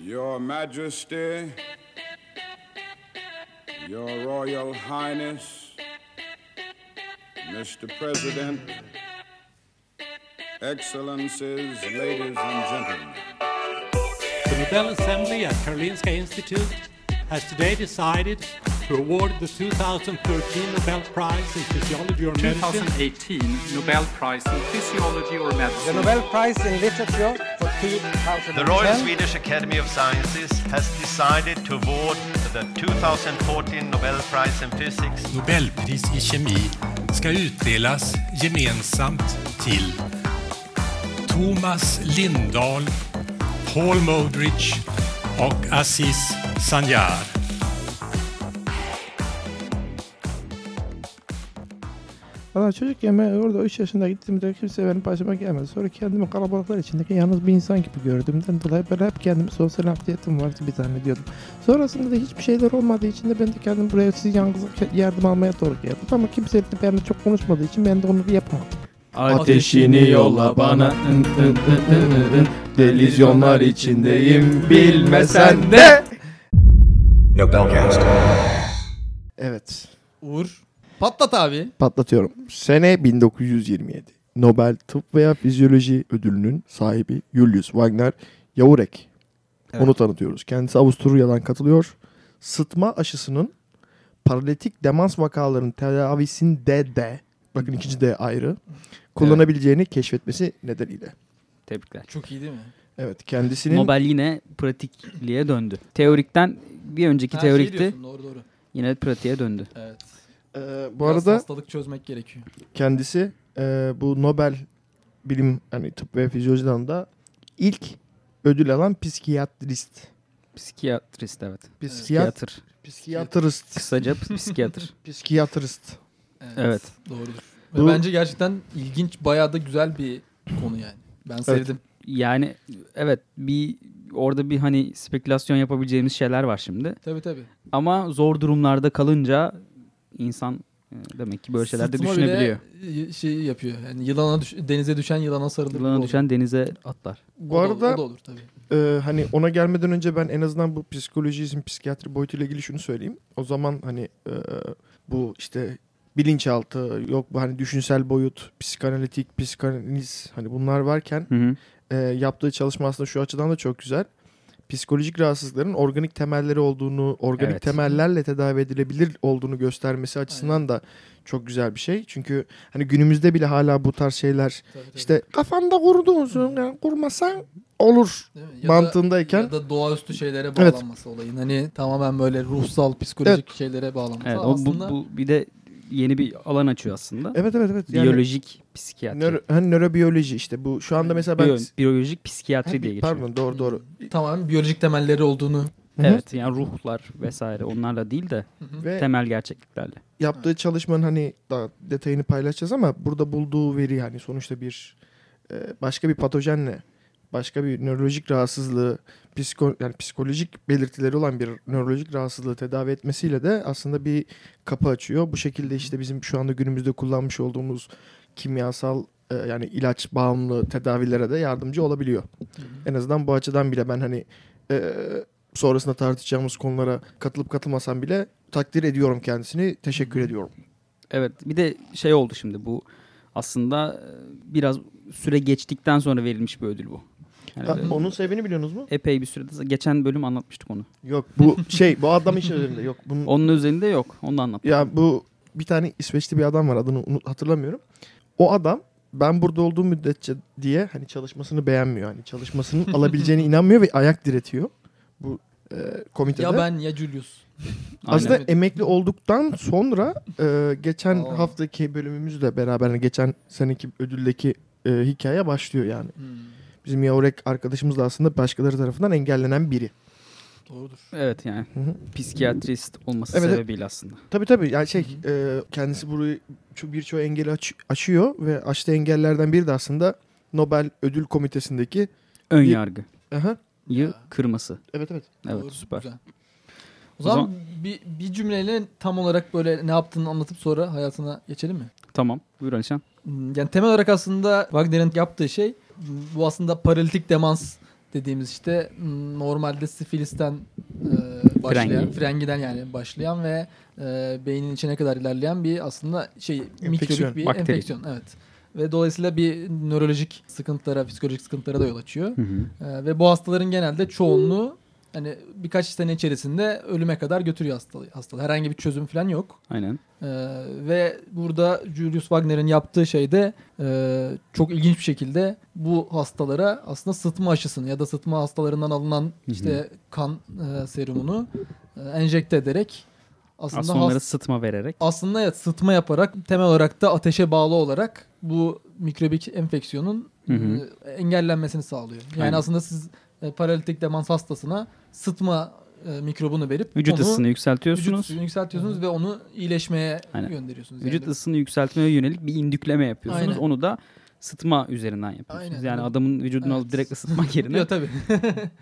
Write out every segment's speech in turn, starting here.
Your Majesty, Your Royal Highness, Mr. President, Excellencies, ladies and gentlemen. The Nobel Assembly at Karolinska Institute has today decided to award the 2013 Nobel Prize in Physiology or Medicine 2018 Nobel Prize in Physiology or Medicine. The Nobel Prize in Literature for 2010 The Royal Swedish Academy of Sciences has decided to award the 2014 Nobel Prize in Physics Nobelpris i kemi ska utdelas gemensamt till Thomas Lindahl, Paul Modrich och Aziz Sanjar. Valla çocukken ben orada 3 yaşında gittiğimde kimse benim başıma gelmedi. Sonra kendimi kalabalıklar içindeki yalnız bir insan gibi gördüğümden dolayı böyle hep kendimi sosyal anksiyetim var gibi zannediyordum. Sonrasında da hiçbir şeyler olmadığı için de ben de kendim buraya siz yalnız yardım almaya doğru geldim. Ama kimse de benimle çok konuşmadığı için ben de onu yapamadım. Ateşini yolla bana. Delizyonlar içindeyim bilmesen de Evet. Uğur. Patlat abi. Patlatıyorum. Sene 1927. Nobel Tıp veya Fizyoloji ödülünün sahibi Julius Wagner Yavurek. Evet. Onu tanıtıyoruz. Kendisi Avusturya'dan katılıyor. Sıtma aşısının paralitik demans vakalarının tedavisinde de bakın ikinci de ayrı kullanabileceğini keşfetmesi nedeniyle. Tebrikler. Çok iyi değil mi? Evet kendisinin Nobel yine pratikliğe döndü. Teorikten bir önceki şey teorikti. diyorsun, doğru doğru. yine pratiğe döndü. Evet. Ee, bu Biraz arada hastalık çözmek gerekiyor. kendisi e, bu Nobel bilim yani tıp ve fizyoloji alanında ilk ödül alan psikiyatrist. Psikiyatrist evet. Psikiyat, Psikiyatr. psikiyatrist. Kısaca psikiyatr. Psikiyatrist. Evet. Doğrudur. Ve Bu- bence gerçekten ilginç, bayağı da güzel bir konu yani. Ben sevdim. Yani evet bir orada bir hani spekülasyon yapabileceğimiz şeyler var şimdi. Tabii tabii. Ama zor durumlarda kalınca insan e, demek ki böyle şeyler de düşünebiliyor. bile şey yapıyor. Yani yılana düş- denize düşen yılana sarılır. Yılana düşen denize atlar. Bu O da- arada o da olur tabii. e, hani ona gelmeden önce ben en azından bu psikolojizm, psikiyatri boyutuyla ilgili şunu söyleyeyim. O zaman hani e, bu işte bilinçaltı, yok bu hani düşünsel boyut, psikanalitik, psikanaliz hani bunlar varken Hı hı. e, yaptığı çalışma aslında şu açıdan da çok güzel. Psikolojik rahatsızlıkların organik temelleri olduğunu, organik Evet. temellerle tedavi edilebilir olduğunu göstermesi açısından da çok güzel bir şey. Çünkü hani günümüzde bile hala bu tarz şeyler Tabii, tabii. işte kafanda kurduğun yani kurmasan olur? Ya da- mantığındayken ya da doğaüstü şeylere Evet. bağlanması olayın. Hani tamamen böyle ruhsal, psikolojik şeylere bağlanması. Evet, o, bu, aslında bu bir de yeni bir alan açıyor aslında. evet evet evet yani Biyolojik psikiyatri. nöro, hani nörobiyoloji işte bu şu anda mesela ben Biyo- biyolojik psikiyatri Ha, diye geçiyor. pardon doğru doğru tamamen biyolojik temelleri olduğunu. Evet yani ruhlar vesaire onlarla değil de ve temel gerçekliklerle. yaptığı çalışmanın hani daha detayını paylaşacağız ama burada bulduğu veri hani sonuçta bir e, başka bir patojenle başka bir nörolojik rahatsızlığı psiko, yani psikolojik belirtileri olan bir nörolojik rahatsızlığı tedavi etmesiyle de aslında bir kapı açıyor. Bu şekilde işte bizim şu anda günümüzde kullanmış olduğumuz kimyasal e, yani ilaç bağımlı tedavilere de yardımcı olabiliyor. En azından bu açıdan bile ben hani e, sonrasında tartışacağımız konulara katılıp katılmasam bile takdir ediyorum kendisini. Teşekkür ediyorum. Evet bir de şey oldu şimdi bu aslında e, biraz süre geçtikten sonra verilmiş bir ödül bu. Yani Ha, böyle onun sebebini biliyorsunuz mu? epey bir sürede geçen bölüm anlatmıştık onu. Yok bu şey bu adam iş üzerinde yok. Bunun, Onun üzerinde yok. Onu da anlat. ya bu bir tane İsveçli bir adam var adını unut, hatırlamıyorum. O adam ben burada olduğum müddetçe diye hani çalışmasını beğenmiyor. Hani çalışmasının alabileceğine inanmıyor ve ayak diretiyor. Bu e, komitede. ya ben ya Julius. Aslında Aynen. emekli olduktan sonra e, geçen Aa. haftaki bölümümüzle beraber hani geçen seneki ödüldeki e, hikaye başlıyor yani. Hmm, Bizim Yavrek arkadaşımız da aslında başkaları tarafından engellenen biri. Doğrudur. Evet yani Hı hı. psikiyatrist olması Evet, sebebiyle aslında. Tabii tabii yani şey e, kendisi burayı ço- birçok engeli aç- aşıyor ve aştığı engellerden biri de aslında Nobel Ödül Komitesi'ndeki Ön Bir- yargı. aha yı kırması. evet evet Evet Doğru, süper. güzel. O O zaman, zaman- bir, bir cümleyle tam olarak böyle ne yaptığını anlatıp sonra hayatına geçelim mi? Tamam buyur Alişan. Hmm, Yani temel olarak aslında Wagner'in yaptığı şey bu aslında paralitik demans dediğimiz işte normalde sifilisten e, başlayan, Frengi. frengiden yani başlayan ve e, beynin içine kadar ilerleyen bir aslında şey mikrobik bir Bakteri. enfeksiyon. Evet. Ve dolayısıyla bir nörolojik sıkıntılara, psikolojik sıkıntılara da yol açıyor. Hı hı. E, ve bu hastaların genelde çoğunluğu hani birkaç sene içerisinde ölüme kadar götürüyor hastalığı. hastalığı. Herhangi bir çözüm falan yok. Aynen. Ee, ve burada Julius Wagner'in yaptığı şey de e, çok ilginç bir şekilde bu hastalara aslında sıtma aşısını ya da sıtma hastalarından alınan işte kan e, serumunu e, enjekte ederek aslında, Aslında onlara sıtma vererek. aslında evet, sıtma yaparak temel olarak da ateşe bağlı olarak bu mikrobik enfeksiyonun Hı hı. e, engellenmesini sağlıyor. Yani Aynen. aslında siz e, paralitik demans hastasına sıtma e, mikrobunu verip Vücut onu ısısını vücut yükseltiyorsunuz. ısısını yükseltiyorsunuz ve onu iyileşmeye Aynen. gönderiyorsunuz. Vücut yani. ısısını yükseltmeye yönelik bir indükleme yapıyorsunuz. Aynen. Onu da sıtma üzerinden yapıyorsunuz. Aynen. Yani adamın vücudunu alıp Evet. direkt ısıtmak yerine Ya tabii.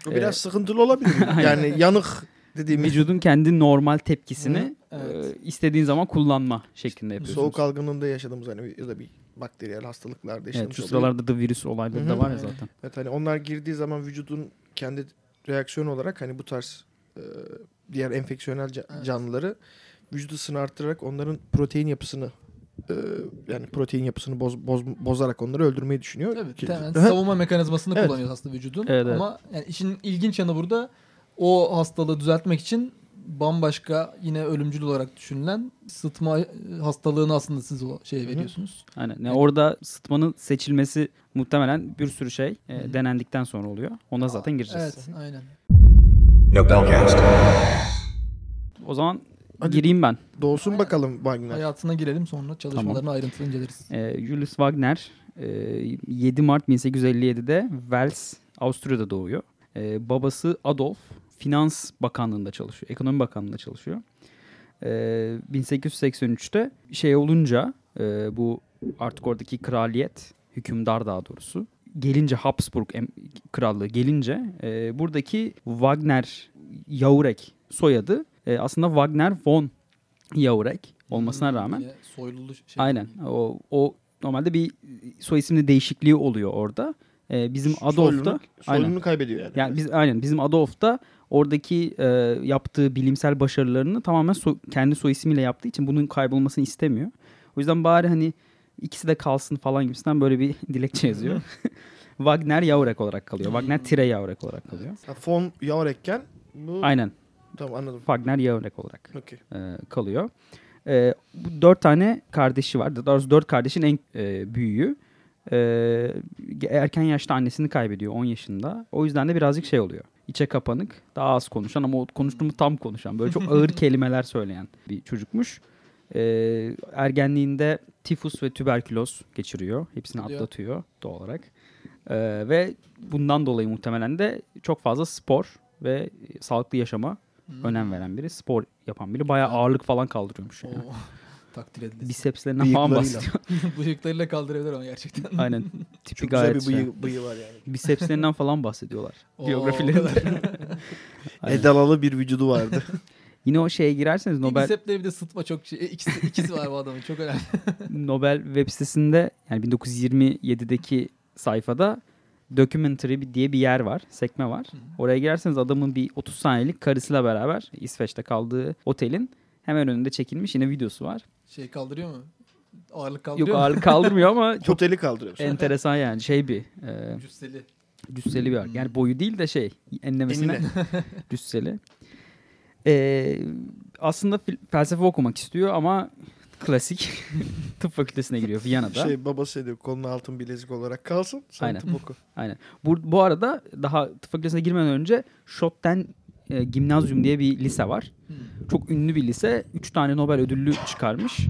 O biraz sıkıntılı olabilir. yani yanık dediğimiz vücudun kendi normal tepkisini evet. e, istediğin zaman kullanma şeklinde yapıyorsunuz. soğuk algınlığında yaşadığımız hani ya da bir bakteriyel hastalıklarda Evet, yaşadığımız şu oluyor. sıralarda da virüs olayları Hı da var ya zaten. Evet hani onlar girdiği zaman vücudun kendi reaksiyonu olarak hani bu tarz e, diğer enfeksiyonel ca- Evet. canlıları vücut ısını arttırarak onların protein yapısını e, yani protein yapısını boz, boz, bozarak onları öldürmeyi düşünüyor. Tabii Ki- hı. savunma mekanizmasını Evet. kullanıyor aslında vücudun. Evet, evet. Ama yani işin ilginç yanı burada o hastalığı düzeltmek için bambaşka yine ölümcül olarak düşünülen sıtma e, hastalığını aslında siz o şeye veriyorsunuz. Aynen. Yani orada sıtmanın seçilmesi muhtemelen bir sürü şey e, denendikten sonra oluyor. Ona zaten gireceğiz. Evet, aynen. O zaman Hadi. gireyim ben. Doğsun bakalım Wagner. Hayatına girelim sonra çalışmalarını ayrıntılı inceleriz. E, Julius Wagner e, 7 Mart 1857'de Wels, Avusturya'da doğuyor. E, babası Adolf Finans Bakanlığı'nda çalışıyor. Ekonomi Bakanlığı'nda çalışıyor. E, 1883'te şey olunca e, bu artık oradaki kraliyet, hükümdar daha doğrusu gelince Habsburg krallığı gelince e, buradaki Wagner Jaurek soyadı e, aslında Wagner von Jaurek olmasına rağmen Yine soylulu şey. Aynen. O, o normalde bir soy isimli değişikliği oluyor orada. Ee, bizim Adolf da Soylunu, aynen. soylunu kaybediyor yani. Yani biz aynen bizim Adolf da oradaki e, yaptığı bilimsel başarılarını tamamen so- kendi soy ismiyle yaptığı için bunun kaybolmasını istemiyor. O yüzden bari hani ikisi de kalsın falan gibisinden böyle bir dilekçe yazıyor. Wagner Jaurek olarak kalıyor. Wagner tire Jaurek olarak kalıyor. Ha, Fon Yavrekken bu Aynen. tamam anladım. Wagner Jaurek olarak Okey. e, kalıyor. E, bu dört tane kardeşi var. Daha doğrusu dört kardeşin en e, büyüğü. E, erken yaşta annesini kaybediyor 10 yaşında. O yüzden de birazcık şey oluyor. İçe kapanık, daha az konuşan ama o konuştuğumu tam konuşan. Böyle çok ağır kelimeler söyleyen bir çocukmuş. E, ergenliğinde tifus ve tüberküloz geçiriyor. Hepsini atlatıyor doğal olarak. E, ve bundan dolayı muhtemelen de çok fazla spor ve sağlıklı yaşama Hmm. önem veren biri. Spor yapan biri. Bayağı ağırlık falan kaldırıyormuş. Yani. Oo, takdir edilir. Bicepslerinden falan bahsediyor. Bıyıklarıyla kaldırabilir ama gerçekten. Aynen. Tipi Çok güzel gayet bir şey. bıyığı, bıyığı var yani. Bicepslerinden falan bahsediyorlar. Biyografilerinde. Edalalı bir vücudu vardı. Yine o şeye girerseniz Nobel... Bicepleri bir de sıtma çok şey. İkisi, ikisi var bu adamın çok önemli. Nobel web sitesinde yani 1927'deki sayfada documentary diye bir yer var. Sekme var. Oraya girerseniz adamın bir 30 saniyelik karısıyla beraber İsveç'te kaldığı otelin hemen önünde çekilmiş yine videosu var. Şey kaldırıyor mu? Ağırlık kaldırıyor Yok mu? ağırlık kaldırmıyor ama çok Oteli kaldırıyor. enteresan yani şey bir e, Cüsseli. cüsseli bir ağırlık. Yani boyu değil de şey enlemesine Enine. cüsseli. Ee, aslında fil- felsefe okumak istiyor ama klasik tıp fakültesine giriyor Viyana'da. Şey babası diyor koluna altın bilezik olarak kalsın. Sen Aynen. tıp oku. Aynen. Bu, bu arada daha tıp fakültesine girmeden önce Schotten e, Gimnazyum diye bir lise var. Hmm. Çok ünlü bir lise. Üç tane Nobel ödüllü çıkarmış.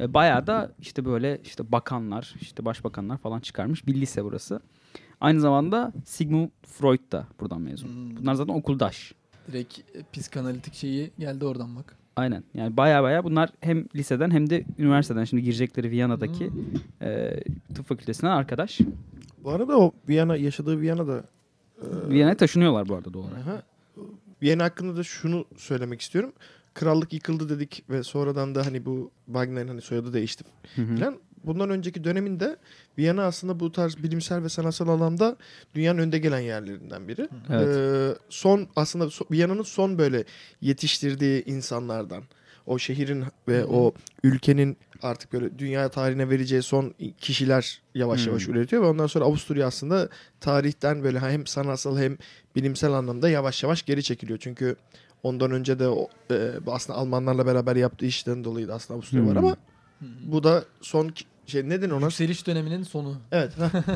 E, bayağı da işte böyle işte bakanlar, işte başbakanlar falan çıkarmış bir lise burası. Aynı zamanda Sigmund Freud da buradan mezun. Hmm. Bunlar zaten okuldaş. Direkt e, psikanalitik şeyi geldi oradan bak. Aynen. Yani baya baya bunlar hem liseden hem de üniversiteden şimdi girecekleri Viyana'daki Hmm. e, tıp fakültesinden arkadaş. Bu arada o Viyana yaşadığı Viyana'da e, Viyana'ya taşınıyorlar bu arada. Aha. Viyana hakkında da şunu söylemek istiyorum. Krallık yıkıldı dedik ve sonradan da hani bu Wagner'in hani soyadı değişti falan. bundan önceki döneminde Viyana aslında bu tarz bilimsel ve sanatsal alanda dünyanın önde gelen yerlerinden biri. Evet. Ee, son aslında so- Viyana'nın son böyle yetiştirdiği insanlardan. O şehrin ve o ülkenin artık böyle dünya tarihine vereceği son kişiler yavaş yavaş Hmm. üretiyor ve ondan sonra Avusturya aslında tarihten böyle hem sanatsal hem bilimsel anlamda yavaş yavaş geri çekiliyor. Çünkü ondan önce de o, e, aslında Almanlarla beraber yaptığı işten dolayı da aslında Avusturya var Hmm. ama bu da son şey neden ona? Yükseliş döneminin sonu. Evet.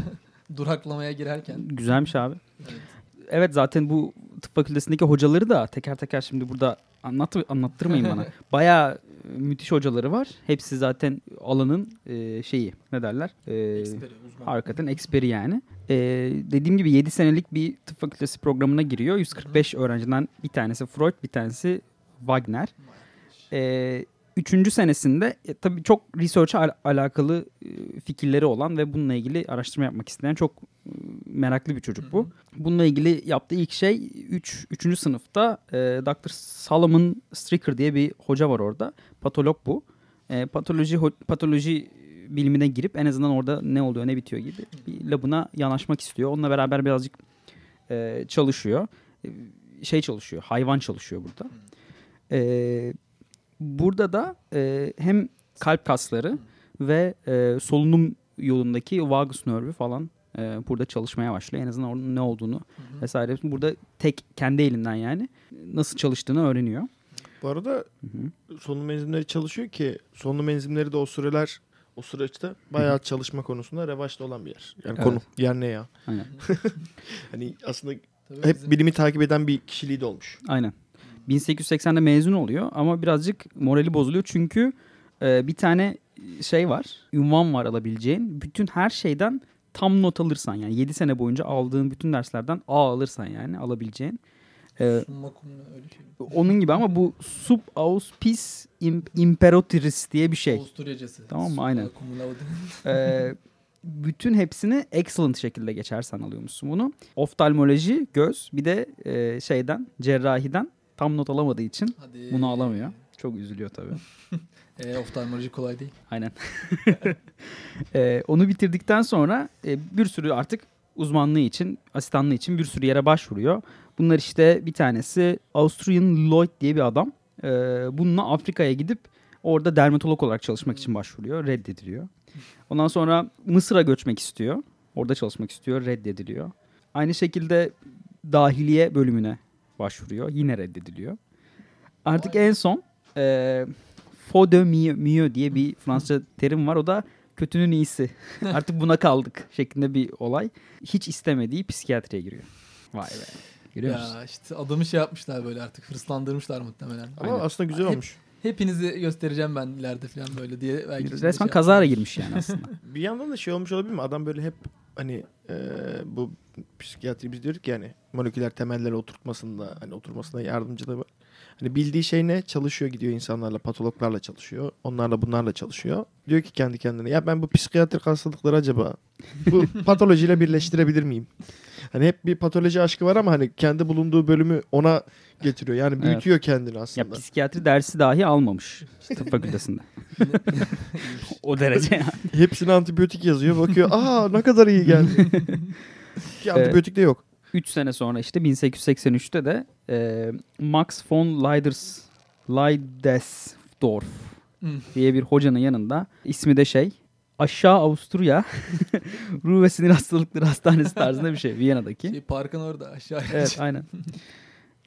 Duraklamaya girerken. Güzelmiş abi. Evet. Evet zaten bu tıp fakültesindeki hocaları da teker teker şimdi burada anlat anlattırmayın bana. Bayağı e, müthiş hocaları var. Hepsi zaten alanın e, şeyi ne derler? E, Eksperi, uzman. hakikaten eksperi yani. E, dediğim gibi 7 senelik bir tıp fakültesi programına giriyor. 145 öğrenciden bir tanesi Freud, bir tanesi Wagner. E, üçüncü senesinde e, tabii çok research'a al- alakalı e, fikirleri olan ve bununla ilgili araştırma yapmak isteyen çok e, meraklı bir çocuk bu. Bununla ilgili yaptığı ilk şey 3. Üç, 3. sınıfta e, Dr. Solomon Stricker diye bir hoca var orada. Patolog bu. E, patoloji ho- patoloji bilimine girip en azından orada ne oluyor ne bitiyor gibi bir labına yanaşmak istiyor. Onunla beraber birazcık e, çalışıyor. E, şey çalışıyor. Hayvan çalışıyor burada. E, burada da e, hem kalp kasları ve e, solunum yolundaki vagus nervü falan e, burada çalışmaya başlıyor. En azından onun ne olduğunu vesaire. Burada tek kendi elinden yani nasıl çalıştığını öğreniyor. Bu arada solunum enzimleri çalışıyor ki solunum enzimleri de o süreler o süreçte bayağı çalışma konusunda revaçta olan bir yer. Yani Evet. konu yer ne ya? Aynen. hani aslında Tabii hep bizim- bilimi takip eden bir kişiliği de olmuş. Aynen. 1880'de mezun oluyor ama birazcık morali bozuluyor çünkü e, bir tane şey var, ünvan var alabileceğin. Bütün her şeyden tam not alırsan yani 7 sene boyunca aldığın bütün derslerden A alırsan yani alabileceğin. E, öyle şey. onun gibi ama bu sub auspis im- imperatris diye bir şey. Avusturyacası. Tamam mı? Aynen. Ee, bütün hepsini excellent şekilde geçersen alıyormuşsun bunu. Oftalmoloji, göz bir de e, şeyden cerrahiden tam not alamadığı için Hadi. bunu alamıyor. Çok üzülüyor tabii. E, oftalmoloji kolay değil. Aynen. Ee, onu bitirdikten sonra e, bir sürü artık uzmanlığı için, asistanlığı için bir sürü yere başvuruyor. Bunlar işte bir tanesi Austrian Lloyd diye bir adam. Ee, bununla Afrika'ya gidip orada dermatolog olarak çalışmak için başvuruyor. Reddediliyor. Ondan sonra Mısır'a göçmek istiyor. Orada çalışmak istiyor. Reddediliyor. Aynı şekilde dahiliye bölümüne başvuruyor. Yine reddediliyor. Artık en son e, faux de mieux, mieux diye bir Fransızca terim var. O da kötünün iyisi. Artık buna kaldık şeklinde bir olay. Hiç istemediği psikiyatriye giriyor. Vay be. Görüyor musun? Ya işte adamı şey yapmışlar böyle artık hırslandırmışlar muhtemelen. Ama Aynen. aslında güzel Hep- olmuş. Hepinizi göstereceğim ben ileride falan böyle diye. Belki Resmen şey kazara girmiş yani aslında. Bir yandan da şey olmuş olabilir mi? Adam böyle hep hani e, bu psikiyatri biz diyorduk yani moleküler temelleri oturtmasında hani oturmasına yardımcı da var. Hani bildiği şey ne? Çalışıyor gidiyor insanlarla, patologlarla çalışıyor. Onlarla bunlarla çalışıyor. Diyor ki kendi kendine ya ben bu psikiyatrik hastalıkları acaba bu patolojiyle birleştirebilir miyim? Hani hep bir patoloji aşkı var ama hani kendi bulunduğu bölümü ona getiriyor. Yani Evet. büyütüyor kendini Ya aslında. psikiyatri dersi dahi almamış tıp fakültesinde. o derece yani. Hepsine antibiyotik yazıyor. Bakıyor aa ne kadar iyi geldi. Ki antibiyotik de yok. 3 sene sonra işte 1883'te de e, Max von Leiders, Leidesdorf Hmm. diye bir hocanın yanında ismi de şey Aşağı Avusturya Ruh ve Sinir Hastalıkları Hastanesi tarzında bir şey Viyana'daki. Şey, parkın orada aşağı. Evet aynen.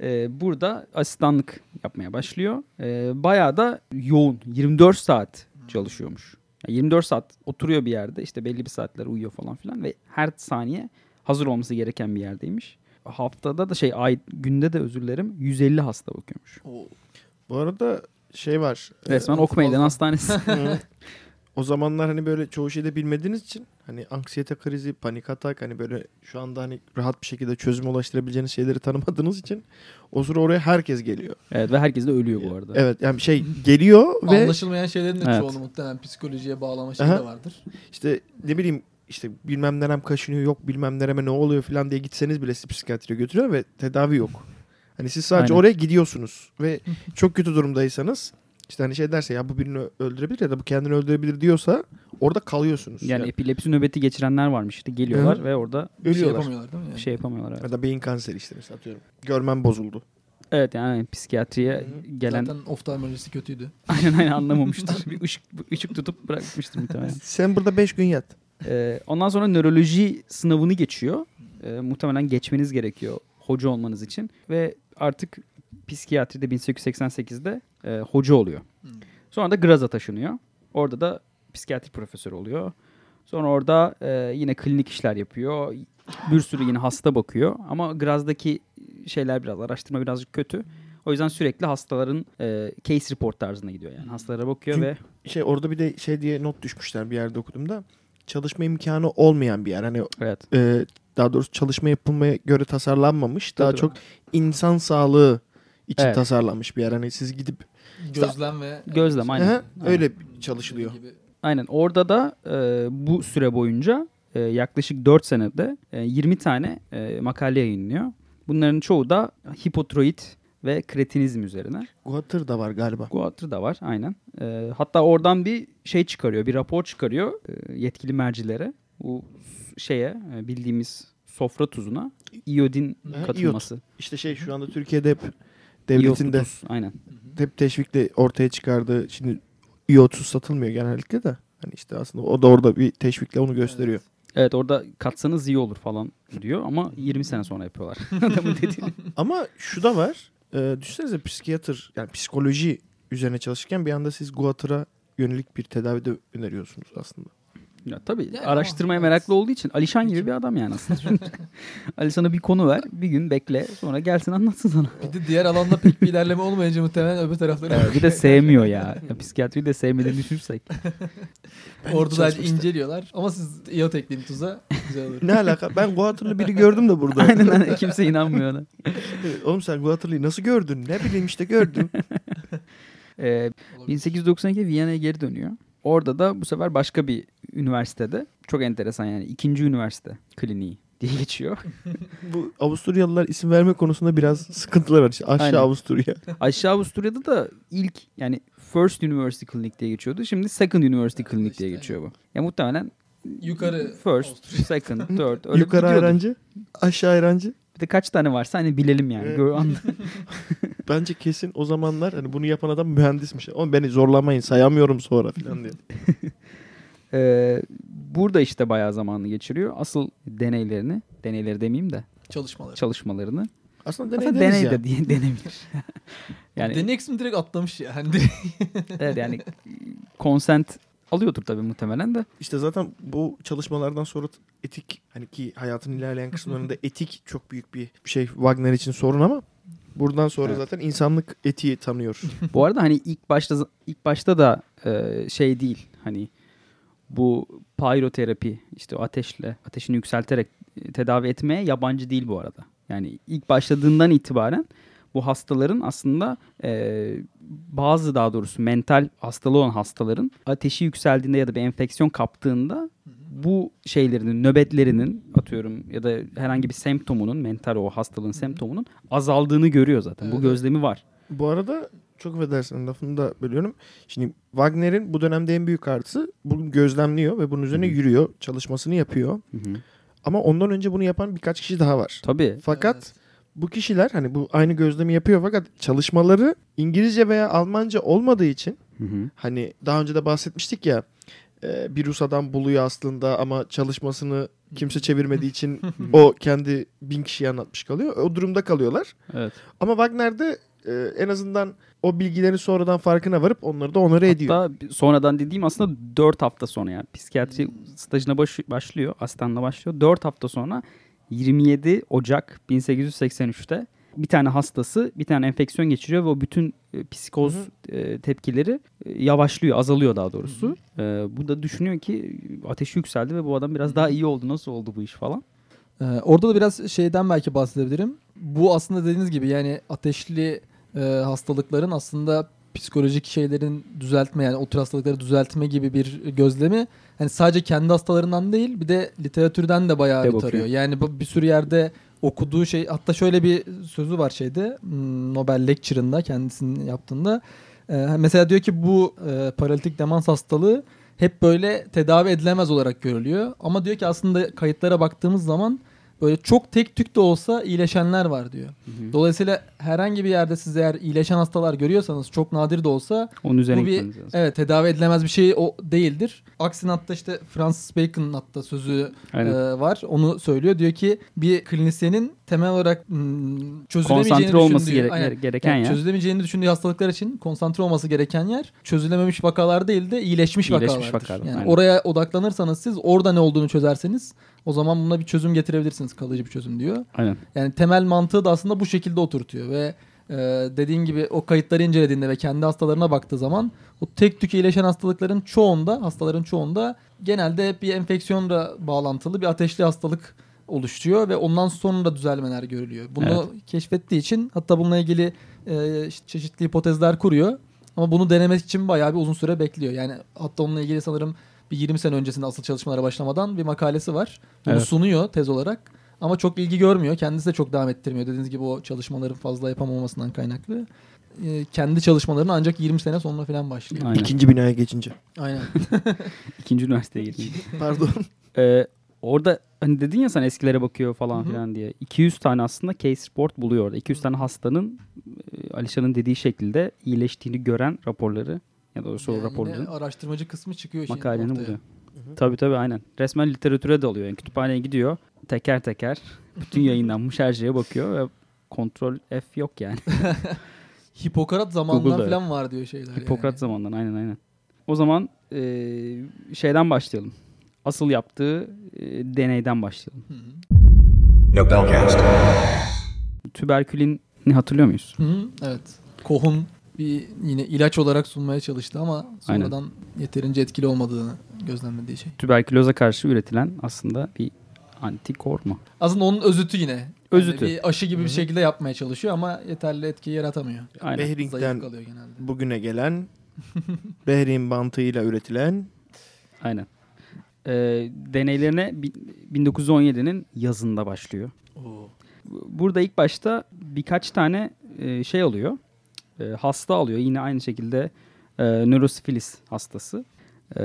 Ee, burada asistanlık yapmaya başlıyor. Ee, bayağı da yoğun. 24 saat çalışıyormuş. Yani 24 saat oturuyor bir yerde. işte belli bir saatler uyuyor falan filan. Ve her saniye hazır olması gereken bir yerdeymiş. Haftada da şey ay günde de özür dilerim 150 hasta bakıyormuş. Oo. Bu arada şey var. Resmen Evet, Ok Meydan. Hastanesi. O zamanlar hani böyle çoğu şeyde bilmediğiniz için hani anksiyete krizi, panik atak hani böyle şu anda hani rahat bir şekilde çözüm ulaştırabileceğiniz şeyleri tanımadığınız için o sıra oraya herkes geliyor. evet ve herkes de ölüyor bu arada. Evet yani şey geliyor ve Anlaşılmayan şeylerin de Evet. çoğunu muhtemelen psikolojiye bağlama şeyi de vardır. işte ne bileyim işte bilmem nerem kaşınıyor yok bilmem nereme ne oluyor falan diye gitseniz bile sizi psikiyatriye götürüyor ve tedavi yok. Hani siz sadece Aynen. oraya gidiyorsunuz ve çok kötü durumdaysanız İşte hani şey derse ya bu birini öldürebilir ya da bu kendini öldürebilir diyorsa orada kalıyorsunuz. Yani Ya- epilepsi nöbeti geçirenler varmış işte geliyorlar Hı. ve orada Bir şey ölüyorlar. yapamıyorlar değil mi? Yani? şey yapamıyorlar. Evet, Ya da beyin kanseri işte mesela atıyorum. Görmem bozuldu. evet yani psikiyatriye gelen Zaten oftalmolojisi kötüydü. aynen aynen anlamamıştır. bir ışık, ışık tutup bırakmıştır muhtemelen. Sen burada 5 gün yat. Ee, ondan sonra nöroloji sınavını geçiyor. Ee, muhtemelen geçmeniz gerekiyor hoca olmanız için. Ve artık psikiyatride 1888'de e, hoca oluyor. Sonra da Graz'a taşınıyor. Orada da psikiyatri profesörü oluyor. Sonra orada e, yine klinik işler yapıyor. Bir sürü yine hasta bakıyor. Ama Graz'daki şeyler biraz araştırma birazcık kötü. O yüzden sürekli hastaların e, case report tarzına gidiyor yani. Hastalara bakıyor Çünkü- ve Şey orada bir de şey diye not düşmüşler bir yerde okudum da çalışma imkanı olmayan bir yer. Hani evet e, daha doğrusu çalışma yapılmaya göre tasarlanmamış. Daha Tabii. çok insan sağlığı için Evet. tasarlanmış bir yer. Hani siz gidip Gözlem ve Gözlem, aynen. Aha, Aynen. öyle çalışılıyor. Aynen orada da e, bu süre boyunca e, yaklaşık 4 senede e, 20 tane e, makale yayınlıyor. Bunların çoğu da hipotiroid ve kretinizm üzerine. Guatr da var galiba. Guatr da var aynen. E, hatta oradan bir şey çıkarıyor, bir rapor çıkarıyor e, yetkili mercilere. Bu şeye e, bildiğimiz sofra tuzuna iodin Aha, katılması. İşte şey şu anda Türkiye'de hep devletin de aynen. hep teşvikle ortaya çıkardığı şimdi iyotsuz satılmıyor genellikle de. Hani işte aslında o da orada bir teşvikle onu gösteriyor. Evet orada katsanız iyi olur falan diyor ama 20 sene sonra yapıyorlar. Adamın dediğini. Ama şu da var. E, düşünsenize psikiyatr yani psikoloji üzerine çalışırken bir anda siz Guatr'a yönelik bir tedavide öneriyorsunuz aslında. Ya tabii Yani araştırmaya ama- meraklı olduğu için Alişan gibi bir adam yani aslında. Alişan'a bir konu ver, bir gün bekle, sonra gelsin anlatsın sana. Bir de diğer alanda pek bir ilerleme olmayınca muhtemelen öbür taraflara Evet, bir de sevmiyor ya. ya psikiyatriyi de sevmediğini düşünürsek. Orada sadece inceliyorlar. Ama siz iot ekleyin tuza güzel olur. Ne alaka? Ben Guatr'lı biri gördüm de burada. Aynen aynen kimse inanmıyor ona. Evet, Oğlum sen Guatr'lıyı nasıl gördün? Ne bileyim işte gördüm. Ee, 1892 Viyana'ya geri dönüyor. Orada da bu sefer başka bir üniversitede. Çok enteresan yani. ikinci üniversite kliniği diye geçiyor. Bu Avusturyalılar isim verme konusunda biraz sıkıntılar var. İşte aşağı Aynen. Avusturya. Aşağı Avusturya'da da ilk yani First University Clinic diye geçiyordu. Şimdi Second University Clinic diye işte. geçiyor bu. Ya muhtemelen Yukarı First, Second, Third öyle Yukarı ayrancı, aşağı ayrancı. Bir de kaç tane varsa hani bilelim yani. Evet. Gör, Bence kesin o zamanlar hani bunu yapan adam mühendismiş. Ama beni zorlamayın sayamıyorum sonra falan diye. Ee, burada işte bayağı zamanını geçiriyor. Asıl deneylerini, deneyleri demeyeyim de çalışmaları. çalışmalarını. Aslında deney Aslında deney ya. de diye denebilir. yani Deney kısmı direkt atlamış ya. Direkt evet yani consent alıyordur tabii muhtemelen de. İşte zaten bu çalışmalardan sonra etik hani ki hayatın ilerleyen kısımlarında etik çok büyük bir şey Wagner için sorun ama buradan sonra Evet. zaten insanlık etiği tanıyor. Bu arada hani ilk başta ilk başta da e, şey değil. Hani bu pyroterapi işte o ateşle ateşini yükselterek e, tedavi etmeye yabancı değil bu arada. Yani ilk başladığından itibaren bu hastaların aslında e, bazı daha doğrusu mental hastalığı olan hastaların ateşi yükseldiğinde ya da bir enfeksiyon kaptığında bu şeylerinin nöbetlerinin atıyorum ya da herhangi bir semptomunun mental o hastalığın semptomunun azaldığını görüyor zaten. Bu Evet. gözlemi var. bu arada çok affedersin lafını da bölüyorum. Şimdi Wagner'in bu dönemde en büyük artısı bunu gözlemliyor ve bunun üzerine yürüyor. Çalışmasını yapıyor. Hı hı. Ama ondan önce bunu yapan birkaç kişi daha var. Tabii. Fakat Evet. Bu kişiler hani bu aynı gözlemi yapıyor fakat çalışmaları İngilizce veya Almanca olmadığı için Hı hı. hani daha önce de bahsetmiştik ya e, bir Rus adam buluyor aslında ama çalışmasını kimse çevirmediği için o kendi bin kişiye anlatmış kalıyor. O durumda kalıyorlar. Evet. Ama Wagner'de e, en azından o bilgilerin sonradan farkına varıp onları da onore ediyor. Hatta sonradan dediğim aslında 4 hafta sonra yani psikiyatri stajına baş, başlıyor. Asistanla başlıyor. 4 hafta sonra 27 Ocak 1883'te bir tane hastası bir tane enfeksiyon geçiriyor ve o bütün e, psikoz e, tepkileri e, yavaşlıyor, azalıyor daha doğrusu. E, bu da düşünüyor ki ateşi yükseldi ve bu adam biraz daha iyi oldu. Nasıl oldu bu iş falan? Ee, orada da biraz şeyden belki bahsedebilirim. Bu aslında dediğiniz gibi yani ateşli e, hastalıkların aslında psikolojik şeylerin düzeltme yani o tür hastalıkları düzeltme gibi bir gözlemi hani sadece kendi hastalarından değil bir de literatürden de bayağı De bir bakıyor. tarıyor. Yani bu bir sürü yerde okuduğu şey hatta şöyle bir sözü var şeyde hmm, Nobel Lecture'ında kendisinin yaptığında Ee, mesela diyor ki bu e, paralitik demans hastalığı hep böyle tedavi edilemez olarak görülüyor. Ama diyor ki aslında kayıtlara baktığımız zaman böyle çok tek tük de olsa iyileşenler var diyor. Dolayısıyla herhangi bir yerde siz eğer iyileşen hastalar görüyorsanız çok nadir de olsa Onun üzerine bu bir lazım. evet tedavi edilemez bir şey o değildir. Aksine hatta işte Francis Bacon'ın hatta sözü Aynen. e, var. Onu söylüyor. Diyor ki bir klinisyenin temel olarak hmm, çözülemeyeceğini Konsantre olması düşündüğü- gere- Aynen. gereken Yani yer. Çözülemeyeceğini düşündüğü hastalıklar için konsantre olması gereken yer çözülememiş vakalar değil de iyileşmiş, İyileşmiş vakalardır. vakalar, Yani aynen. oraya odaklanırsanız siz orada ne olduğunu çözerseniz o zaman buna bir çözüm getirebilirsiniz. Kalıcı bir çözüm diyor. Aynen. Yani temel mantığı da aslında bu şekilde oturtuyor ve e, dediğin gibi o kayıtları incelediğinde ve kendi hastalarına baktığı zaman o tek tük iyileşen hastalıkların çoğunda, hastaların çoğunda genelde hep bir enfeksiyonla bağlantılı bir ateşli hastalık oluşuyor ve ondan sonra düzelmeler görülüyor. Bunu Evet. keşfettiği için hatta bununla ilgili e, çeşitli hipotezler kuruyor. Ama bunu denemek için bayağı bir uzun süre bekliyor. Yani hatta onunla ilgili sanırım bir 20 sene öncesinde asıl çalışmalara başlamadan bir makalesi var. Bunu Evet. sunuyor tez olarak. Ama çok ilgi görmüyor. Kendisi de çok devam ettirmiyor. Dediğiniz gibi o çalışmaların fazla yapamamasından kaynaklı. Ee, kendi çalışmalarını ancak 20 sene sonra falan başlıyor. Aynen. İkinci binaya geçince. Aynen. İkinci üniversiteye girdim. Pardon. Ee, orada hani dedin ya sen eskilere bakıyor falan filan diye. 200 tane aslında case report buluyor orada. 200 tane hastanın e, Alişan'ın dediği şekilde iyileştiğini gören raporları ya da doğrusu o Yani raporların yine araştırmacı kısmı çıkıyor işin makaleni buluyor. Tabii tabii aynen. Resmen literatüre dalıyor. Yani kütüphaneye gidiyor. Teker teker bütün yayınlanmış her şeye bakıyor ve kontrol F yok yani. Hipokrat zamanından Google'da. falan var diyor şeyler. Hipokrat yani. zamandan aynen aynen. O zaman e, şeyden başlayalım. Asıl yaptığı e, deneyden başlayalım. Nobelcast. Tüberkülini hatırlıyor muyuz? Hı hı, evet. Koh'un bir yine ilaç olarak sunmaya çalıştı ama Aynen. sonradan yeterince etkili olmadığını gözlemlediği şey. Tüberküloza karşı üretilen aslında bir antikor mu? Aslında onun özütü yine. Yani Özütü. bir aşı gibi bir şekilde yapmaya çalışıyor ama yeterli etkiyi yaratamıyor. Aynen. Behring'den kalıyor genelde. bugüne gelen Behring bantıyla üretilen Aynen. E, deneylerine bi- 1917'nin yazında başlıyor. Oo. Burada ilk başta birkaç tane e, şey alıyor. E, hasta alıyor. Yine aynı şekilde e, nörosifilis hastası. E,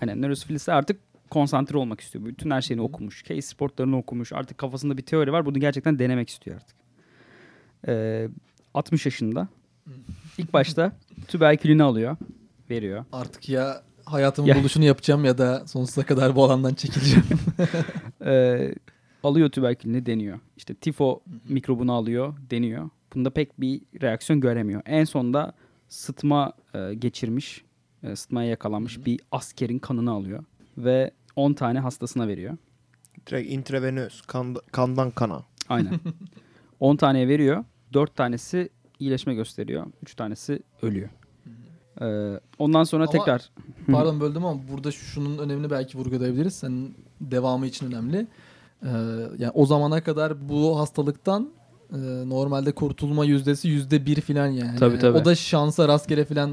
aynen nörosifilis artık konsantre olmak istiyor. Bütün her şeyini okumuş. Case sportlarını okumuş. Artık kafasında bir teori var. Bunu gerçekten denemek istiyor artık. E, 60 yaşında. İlk başta tüberkülünü alıyor. Veriyor. Artık ya hayatımın Ya. buluşunu yapacağım ya da sonsuza kadar bu alandan çekileceğim. Ee, alıyor tüberkülünü deniyor. İşte tifo mikrobunu alıyor deniyor. Bunda pek bir reaksiyon göremiyor. En sonunda sıtma e, geçirmiş, e, sıtmaya yakalanmış bir askerin kanını alıyor. Ve 10 tane hastasına veriyor. direkt intravenöz kan, kandan kana. Aynen. 10 taneye veriyor. 4 tanesi iyileşme gösteriyor. 3 tanesi ölüyor. Ee, ondan sonra Ama- tekrar... Pardon böldüm ama burada şunun önemini belki vurgulayabiliriz. Senin devamı için önemli. Ee, yani o zamana kadar bu hastalıktan e, normalde kurtulma yüzdesi yüzde bir filan yani. Tabii, tabii. O da şansa rastgele filan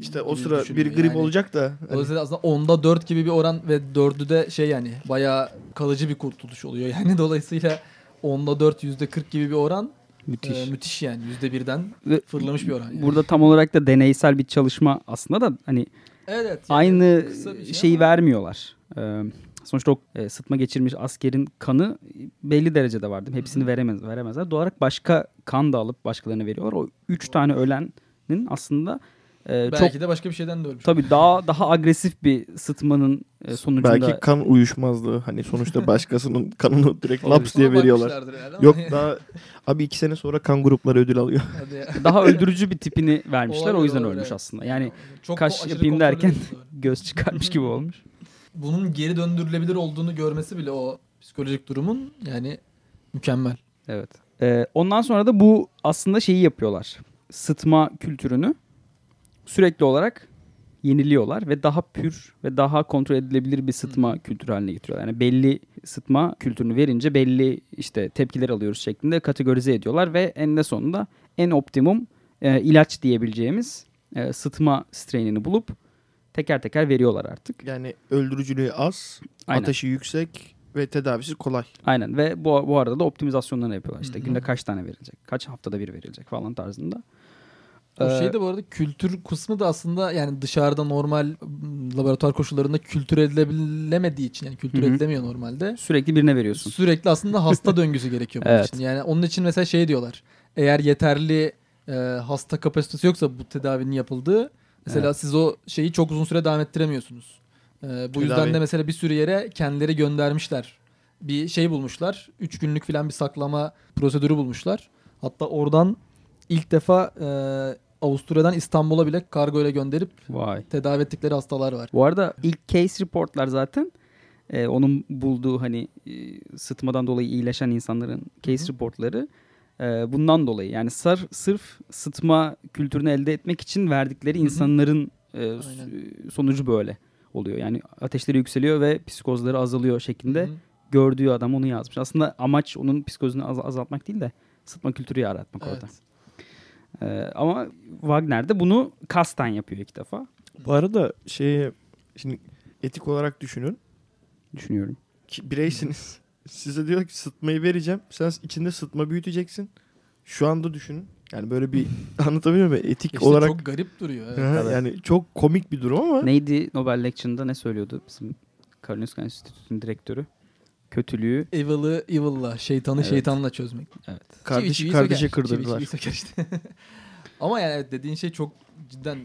İşte o sıra bir grip yani. olacak da hani Dolayısıyla aslında onda 4 gibi bir oran ve dördü de şey yani bayağı kalıcı bir kurtuluş oluyor. Yani dolayısıyla onda 4 yüzde 40 gibi bir oran Müthiş. e, müthiş yani yüzde birden fırlamış bir oran. Yani. Burada tam olarak da deneysel bir çalışma aslında da hani Evet, yani aynı şey şeyi ama- vermiyorlar. Ee, sonuçta o e, sıtma geçirmiş askerin kanı belli derecede var değil mi? Hepsini veremez, veremezler. Doğal olarak başka kan da alıp başkalarına veriyorlar. O üç tane ölenin aslında e, Belki çok de başka bir şeyden de ölmüş. tabii daha daha agresif bir sıtmanın e, sonucunda belki kan uyuşmazlığı hani sonuçta başkasının kanını direkt laps diye veriyorlar. Yok daha abi iki sene sonra kan grupları ödül alıyor. Daha öldürücü bir tipini vermişler. Olabilir, o yüzden olabilir, ölmüş aslında. Yani Çok kaş yapayım derken edildi. göz çıkarmış gibi olmuş. Bunun geri döndürülebilir olduğunu görmesi bile o psikolojik durumun yani mükemmel. Evet. Ee, ondan sonra da bu aslında şeyi yapıyorlar. Sıtma kültürünü sürekli olarak yeniliyorlar ve daha pür ve daha kontrol edilebilir bir sıtma kültürü haline getiriyorlar. Yani belli sıtma kültürünü verince belli işte tepkiler alıyoruz şeklinde kategorize ediyorlar ve eninde sonunda en optimum e, ilaç diyebileceğimiz e, sıtma strainini bulup teker teker veriyorlar artık. Yani öldürücülüğü az, Aynen. ateşi yüksek ve tedavisi kolay. Aynen ve bu, bu arada da optimizasyonlarını yapıyorlar. İşte Hı hı. günde kaç tane verilecek, kaç haftada bir verilecek falan tarzında. O Ee, şey de bu arada kültür kısmı da aslında yani dışarıda normal m, laboratuvar koşullarında kültür edilemediği için yani kültür hı. edilemiyor normalde. Sürekli birine veriyorsun. Sürekli aslında hasta döngüsü gerekiyor bunun Evet. için. Yani onun için mesela şey diyorlar. Eğer yeterli e, hasta kapasitesi yoksa bu tedavinin yapıldığı mesela Evet. siz o şeyi çok uzun süre devam ettiremiyorsunuz. E, bu yüzden Tedavi. de mesela bir sürü yere kendileri göndermişler. Bir şey bulmuşlar. 3 günlük falan bir saklama prosedürü bulmuşlar. Hatta oradan ilk defa e, Avusturya'dan İstanbul'a bile kargo ile gönderip Vay. tedavi ettikleri hastalar var. Bu arada ilk case reportlar zaten e, onun bulduğu hani e, sıtmadan dolayı iyileşen insanların case reportları e, bundan dolayı yani sar, sırf sıtma kültürünü elde etmek için verdikleri insanların e, Aynen. sonucu böyle oluyor. Yani ateşleri yükseliyor ve psikozları azalıyor şeklinde Hı hı. gördüğü adam onu yazmış. Aslında amaç onun psikozunu az- azaltmak değil de sıtma kültürü yaratmak Evet. orada. E, ama Wagner de bunu kasten yapıyor ilk defa. Bu arada şey şimdi etik olarak düşünün. Düşünüyorum. Ki bireysiniz. Size diyor ki sıtmayı vereceğim. Sen içinde sıtma büyüteceksin. Şu anda düşünün. Yani böyle bir anlatabiliyor muyum? Etik İşte olarak çok garip duruyor. Evet. Hı, Evet. yani çok komik bir durum ama Neydi Nobel Lecture'ında ne söylüyordu bizim Karolinska Enstitüsü'nün direktörü? Kötülüğü. Evil'ı evil'la, şeytanı Evet. şeytanla çözmek. Evet. kardeş Çivi kardeşe söker. kırdırdılar. Çivi söker işte. Ama yani evet, dediğin şey çok cidden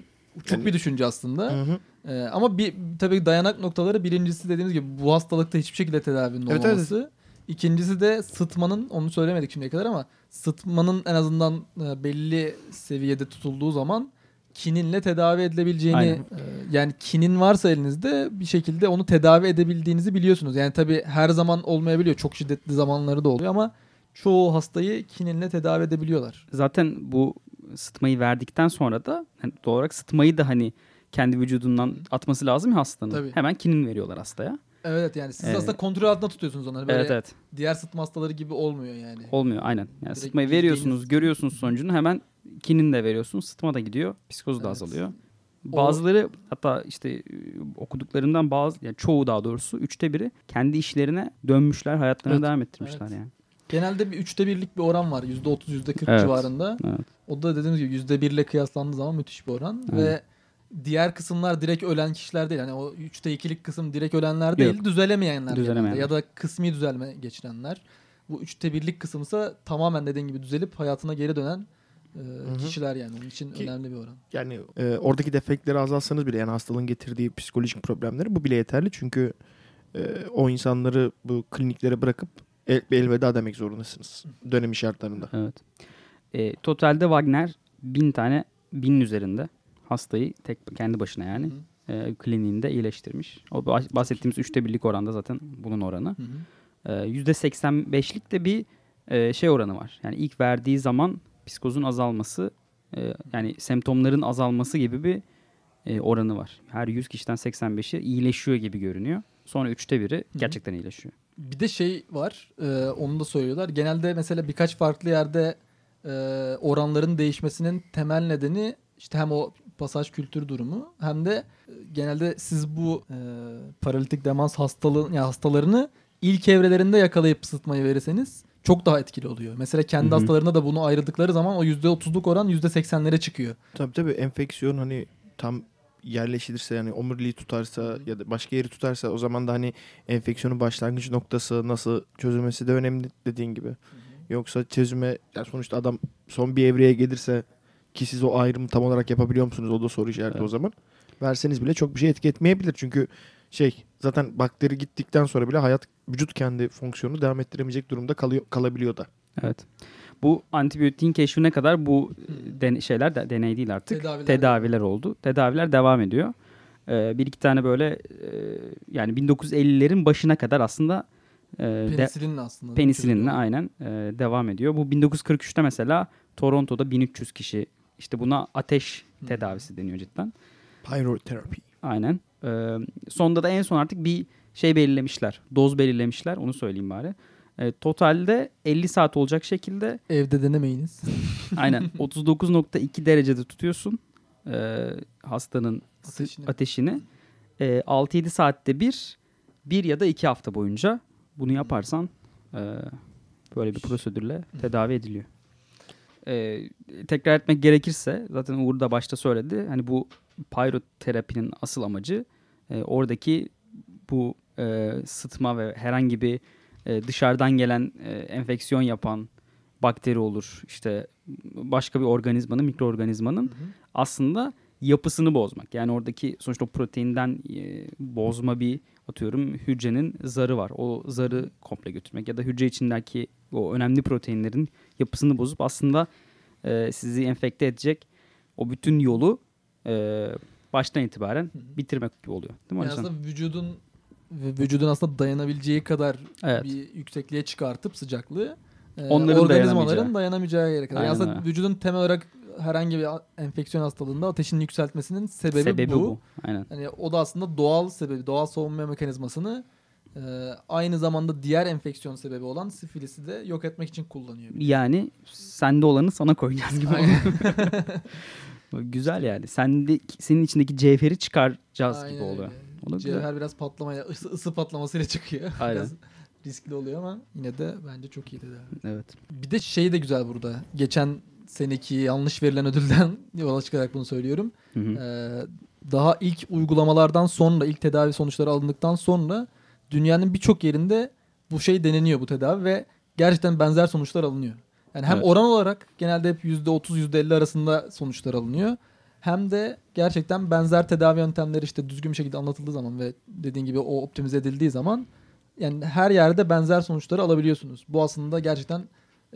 çok Yani- bir düşünce aslında. Hı hı. Ee, ama bir tabii dayanak noktaları birincisi dediğimiz gibi bu hastalıkta hiçbir şekilde tedavinin Evet, evet. olmaması. İkincisi de sıtmanın onu söylemedik şimdiye kadar ama sıtmanın en azından e, belli seviyede tutulduğu zaman kininle tedavi edilebileceğini Aynen. e, yani kinin varsa elinizde bir şekilde onu tedavi edebildiğinizi biliyorsunuz. Yani tabii her zaman olmayabiliyor. Çok şiddetli zamanları da oluyor ama çoğu hastayı kininle tedavi edebiliyorlar. Zaten bu sıtmayı verdikten sonra da hani doğal olarak sıtmayı da hani kendi vücudundan atması lazım ya hastanın. Tabii. Hemen kinin veriyorlar hastaya. Evet yani siz Evet. aslında kontrol altında tutuyorsunuz onları. Böyle Evet evet. diğer sıtma hastaları gibi olmuyor yani. Olmuyor aynen. Yani Direkt sıtmayı veriyorsunuz, görüyorsunuz sonucunu hemen kinin de veriyorsunuz. Sıtma da gidiyor, psikoz da Evet. azalıyor. O- Bazıları hatta işte e, okuduklarından bazı yani çoğu daha doğrusu üçte biri kendi işlerine dönmüşler, hayatlarına Evet. devam ettirmişler Evet. yani. Genelde bir üçte birlik bir oran var. Yüzde otuz, yüzde kırk Evet. civarında. Evet. O da dediğimiz gibi yüzde birle kıyaslandığı zaman müthiş bir oran. Aynen. Ve diğer kısımlar direkt ölen kişiler değil. Hani o üçte ikilik kısım direkt ölenler değil. Yok. Düzelemeyenler. Düzelemeyenler. Ya da kısmi düzelme geçirenler. Bu üçte birlik kısımsa tamamen dediğin gibi düzelip hayatına geri dönen e, kişiler yani. Onun için Ki- önemli bir oran. yani e, oradaki defektleri azaltsanız bile yani hastalığın getirdiği psikolojik problemleri bu bile yeterli. Çünkü e, o insanları bu kliniklere bırakıp el, elveda demek zorundasınız dönemi şartlarında. Evet. E, totalde Wagner bin tane binin üzerinde hastayı tek kendi başına yani e, kliniğinde iyileştirmiş. O bah- bahsettiğimiz üçte birlik oranda zaten bunun oranı. Yüzde 85'lik de bir e, şey oranı var. Yani ilk verdiği zaman psikozun azalması e, yani semptomların azalması gibi bir e, oranı var. Her 100 kişiden 85'i iyileşiyor gibi görünüyor. Sonra üçte biri gerçekten iyileşiyor. Bir de şey var, e, onu da söylüyorlar. Genelde mesela birkaç farklı yerde e, oranların değişmesinin temel nedeni işte hem o pasaj kültür durumu hem de e, genelde siz bu e, paralitik demans hastalığı yani hastalarını ilk evrelerinde yakalayıp sıtmayı verirseniz çok daha etkili oluyor. Mesela kendi Hı hı. hastalarına da bunu ayrıldıkları zaman o %30'luk oran %80'lere çıkıyor. Tabii tabii enfeksiyon hani tam yerleşilirse yani omuriliği tutarsa ya da başka yeri tutarsa o zaman da hani enfeksiyonun başlangıç noktası nasıl çözülmesi de önemli dediğin gibi. Yoksa çözüme yani sonuçta adam son bir evreye gelirse ki siz o ayrımı tam olarak yapabiliyor musunuz o da soru işareti Evet. o zaman. Verseniz bile çok bir şey etki etmeyebilir çünkü şey zaten bakteri gittikten sonra bile hayat vücut kendi fonksiyonunu devam ettiremeyecek durumda kalıyor kalabiliyor da. Evet. Bu antibiyotiğin keşfine kadar bu e, den- şeyler de deney değil artık. Tedaviler. Tedaviler, oldu. Tedaviler devam ediyor. Ee, bir iki tane böyle e, yani 1950'lerin başına kadar aslında e, Penisilinle aslında. penisilinle aynen e, devam ediyor. Bu 1943'te mesela Toronto'da 1300 kişi işte buna ateş tedavisi deniyor cidden. Pyrotherapy. Aynen. Ee, sonda da en son artık bir şey belirlemişler. Doz belirlemişler. Onu söyleyeyim bari. Ee, totalde 50 saat olacak şekilde Evde denemeyiniz. aynen 39.2 derecede tutuyorsun ee, hastanın Ateşini. ateşini. Ee, 6-7 saatte bir, bir ya da iki hafta boyunca bunu yaparsan e, böyle bir prosedürle tedavi ediliyor. E, tekrar etmek gerekirse zaten Uğur da başta söyledi. Hani bu pyroterapinin asıl amacı e, oradaki bu e, sıtma ve herhangi bir e, dışarıdan gelen e, enfeksiyon yapan bakteri olur işte başka bir organizmanın mikroorganizmanın aslında yapısını bozmak. Yani oradaki sonuçta o proteinden e, bozma bir atıyorum hücrenin zarı var. O zarı komple götürmek ya da hücre içindeki o önemli proteinlerin yapısını bozup aslında e, sizi enfekte edecek o bütün yolu e, baştan itibaren bitirmek gibi oluyor. Değil mi Yani aslında vücudun vücudun aslında dayanabileceği kadar Evet. bir yüksekliğe çıkartıp sıcaklığı e, Onların organizmaların dayanamayacağı. dayanamayacağı yere kadar. Yani aslında öyle. vücudun temel olarak herhangi bir enfeksiyon hastalığında ateşin yükseltmesinin sebebi, Sebebi bu. bu, aynen. Hani o da aslında doğal sebebi, doğal savunma mekanizmasını e, aynı zamanda diğer enfeksiyon sebebi olan sifilisi de yok etmek için kullanıyor. Yani sende olanı sana koyacağız gibi. Güzel yani. Sende, senin içindeki cevheri çıkaracağız Aynen gibi oluyor. öyle. O da güzel. Cevher biraz patlamaya, ısı, ısı patlamasıyla çıkıyor. Aynen. Biraz riskli oluyor ama yine de bence çok iyi tedavi. Evet. Bir de şey de güzel burada. Geçen seneki yanlış verilen ödülden yola çıkarak bunu söylüyorum. Hı hı. Ee, daha ilk uygulamalardan sonra, ilk tedavi sonuçları alındıktan sonra dünyanın birçok yerinde bu şey deneniyor bu tedavi ve gerçekten benzer sonuçlar alınıyor. Yani hem Evet. oran olarak genelde hep %30 %50 arasında sonuçlar alınıyor. Hem de gerçekten benzer tedavi yöntemleri işte düzgün bir şekilde anlatıldığı zaman ve dediğin gibi o optimize edildiği zaman yani her yerde benzer sonuçları alabiliyorsunuz. Bu aslında gerçekten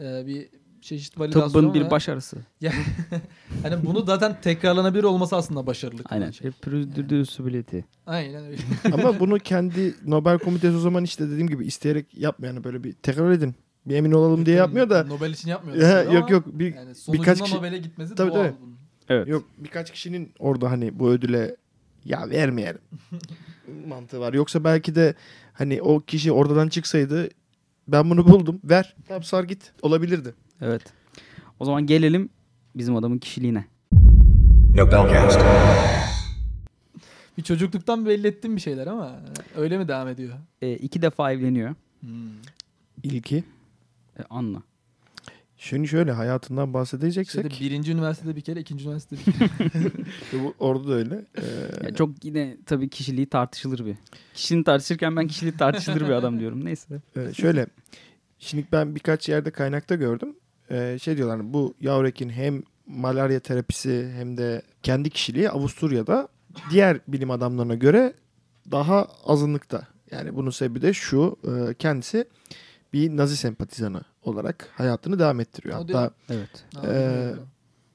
e, bir çeşit validasyon. Tıbbın bir ve- başarısı. Yani, hani bunu zaten tekrarlanabilir olması aslında başarılı. Aynen. şey. Reproducibility. Aynen öyle. Ama bunu kendi Nobel Komitesi o zaman işte dediğim gibi isteyerek yapmıyor. Yani böyle bir tekrar edin. Bir emin olalım diye yapmıyor da. Nobel için yapmıyor. Ya, yok yok. Bir, yani sonucunda birkaç kişi. Nobel'e gitmesi tabii, doğal tabii. bunun. Evet. Yok birkaç kişinin orada hani bu ödüle ya vermeyelim mantığı var. Yoksa belki de hani o kişi oradan çıksaydı ben bunu buldum ver tamam sar git olabilirdi. Evet. O zaman gelelim bizim adamın kişiliğine. Nobelcast. Bir çocukluktan belli ettiğim bir şeyler ama öyle mi devam ediyor? E, iki defa evleniyor. İlki. E, Anna. Şimdi şöyle hayatından bahsedeceksek Şeyde birinci üniversitede bir kere, ikinci üniversitede bir kere. bu, orada da öyle. Ee, Ya çok yine tabii kişiliği tartışılır bir. Kişinin tartışırken ben kişiliği tartışılır bir adam diyorum. Neyse. Ee, şöyle. Şimdi ben birkaç yerde kaynakta gördüm. Ee, şey diyorlar bu Yavrek'in hem malarya terapisi hem de kendi kişiliği Avusturya'da diğer bilim adamlarına göre daha azınlıkta. Yani bunun sebebi de şu. e, kendisi bir Nazi sempatizanı olarak hayatını devam ettiriyor. Hadi. Hatta Evet. e,